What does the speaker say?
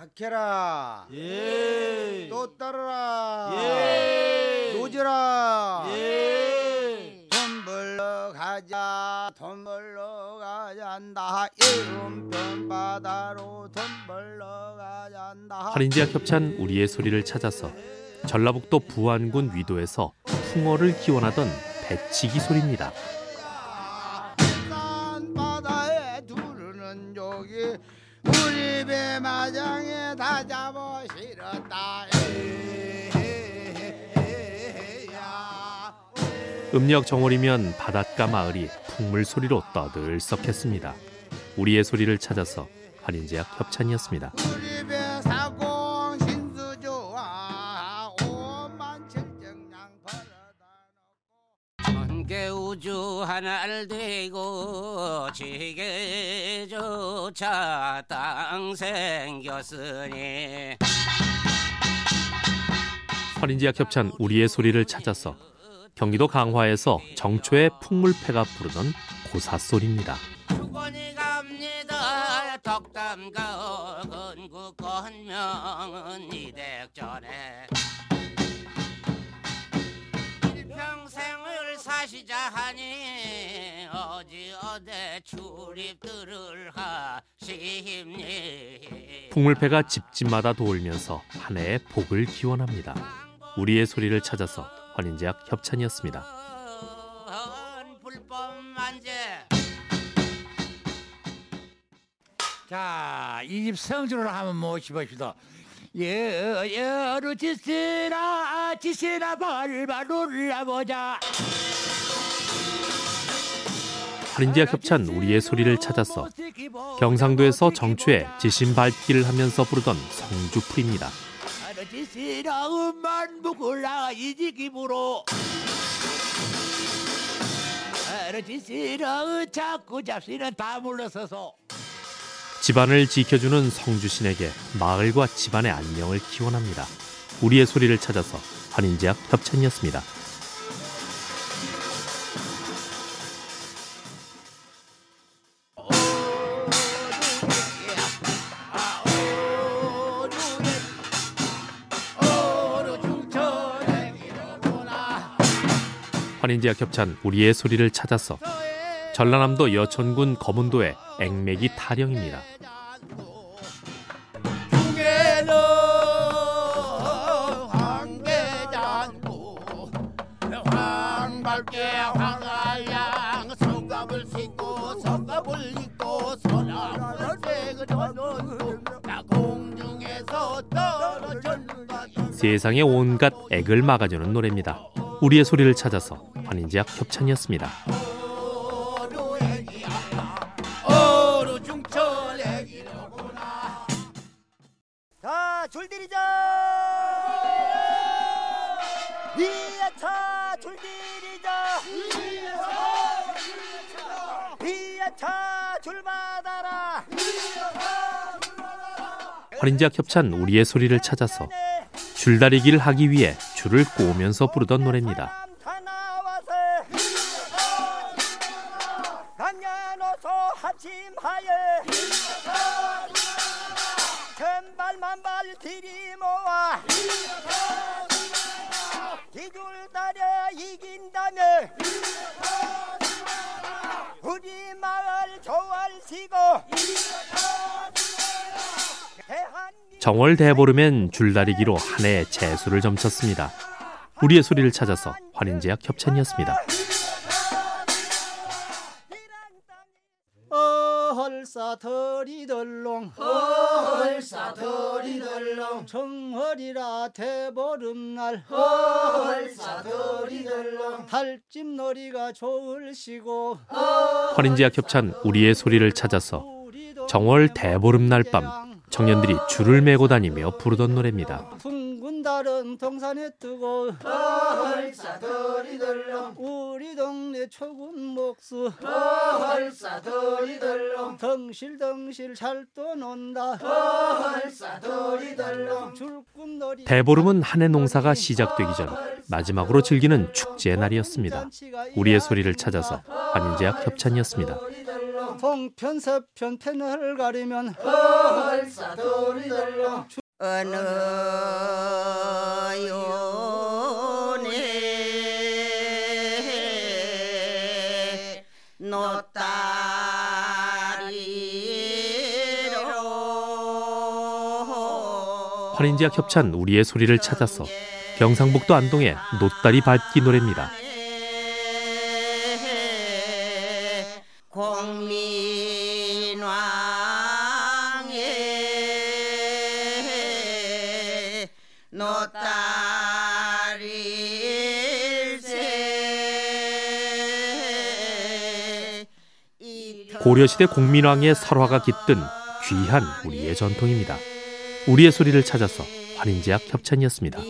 탁해라 예. 또 따르라 예. 노지라 예. 돈 벌러 가자 돈 벌러 가잔다 이름편 바다로 돈 벌러 가잔다 할인지와 협찬 우리의 소리를 찾아서 전라북도 부안군 위도에서 풍어를 기원하던 배치기 소리입니다. 배 마장에 다 잡아 실었다. 음력 정월이면 바닷가 마을이 풍물 소리로 떠들썩했습니다. 우리의 소리를 찾아서 할인제약 협찬이었습니다. 우주 하나를 되고 지게 조차 땅 생겼으니. 할인제약 협찬 우리의 소리를 찾아서 경기도 강화에서 정초의 풍물패가 부르던 고사 소리입니다. 주권이 갑니다. 덕담가 어근구 건명은 이댁전에 출입들을 하시니 풍물패가 집집마다 돌면서 한 해의 복을 기원합니다. 우리의 소리를 찾아서 할인제약 협찬이었습니다. 자, 이 집 성주를 한번 모셔봅시다. 예, 여루 지시나 지시나 발바 놀라보자. 할인제약 협찬 우리의 소리를 찾아서 경상도에서 정초에 지신 밟기를 하면서 부르던 성주풀입니다. 집안을 지켜주는 성주신에게 마을과 집안의 안녕을 기원합니다. 우리의 소리를 찾아서 할인제약 협찬이었습니다. 할인제약 협찬 우리의 소리를 찾아서 전라남도 여천군 거문도의 앵맥이 타령입니다. 세상의 온갖 액을 막아주는 노래입니다. 우리의 소리를 찾아서 환인제약 협찬이었습니다. 어루 중천애기로구나 자 줄들이자 이야차 줄들이자 이야차 줄받아라! 환인제약 협찬 우리의 소리를 찾아서 줄다리기를 하기 위해 줄을 꼬면서 부르던 노래입니다. 우리 마을 조알시고 대한민국 정월 대보름엔 줄다리기로 한 해의 재수를 점쳤습니다. 우리의 소리를 찾아서 환인제약 협찬이었습니다. 어헐사 덜이덜렁 정월이라 대보름날 덜이덜렁 달집놀이가 좋을시고 환인제약 협찬 우리의 소리를 찾아서 정월 대보름날 밤 청년들이 줄을 메고 다니며 부르던 노래입니다. 둥근 달은 동산에 뜨고 어헐사 덜이덜렁 우리 동네 초군 목수 어헐사 덜이덜렁 덩실덩실 잘 떠논다 어헐사 덜이덜렁 줄꾼놀이 대보름은 한 해 농사가 시작되기 전 마지막으로 즐기는 축제의 날이었습니다. 우리의 소리를 찾아서 환인제약 협찬이었습니다. 동편 서편 편을 가리면 어느 요네 노다리로 환인지와 협찬 우리의 소리를 찾아서 경상북도 안동의 노다리 밟기 노래입니다. 공민 고려시대 공민왕의 설화가 깃든 귀한 우리의 전통입니다. 우리의 소리를 찾아서 환인제약 협찬이었습니다.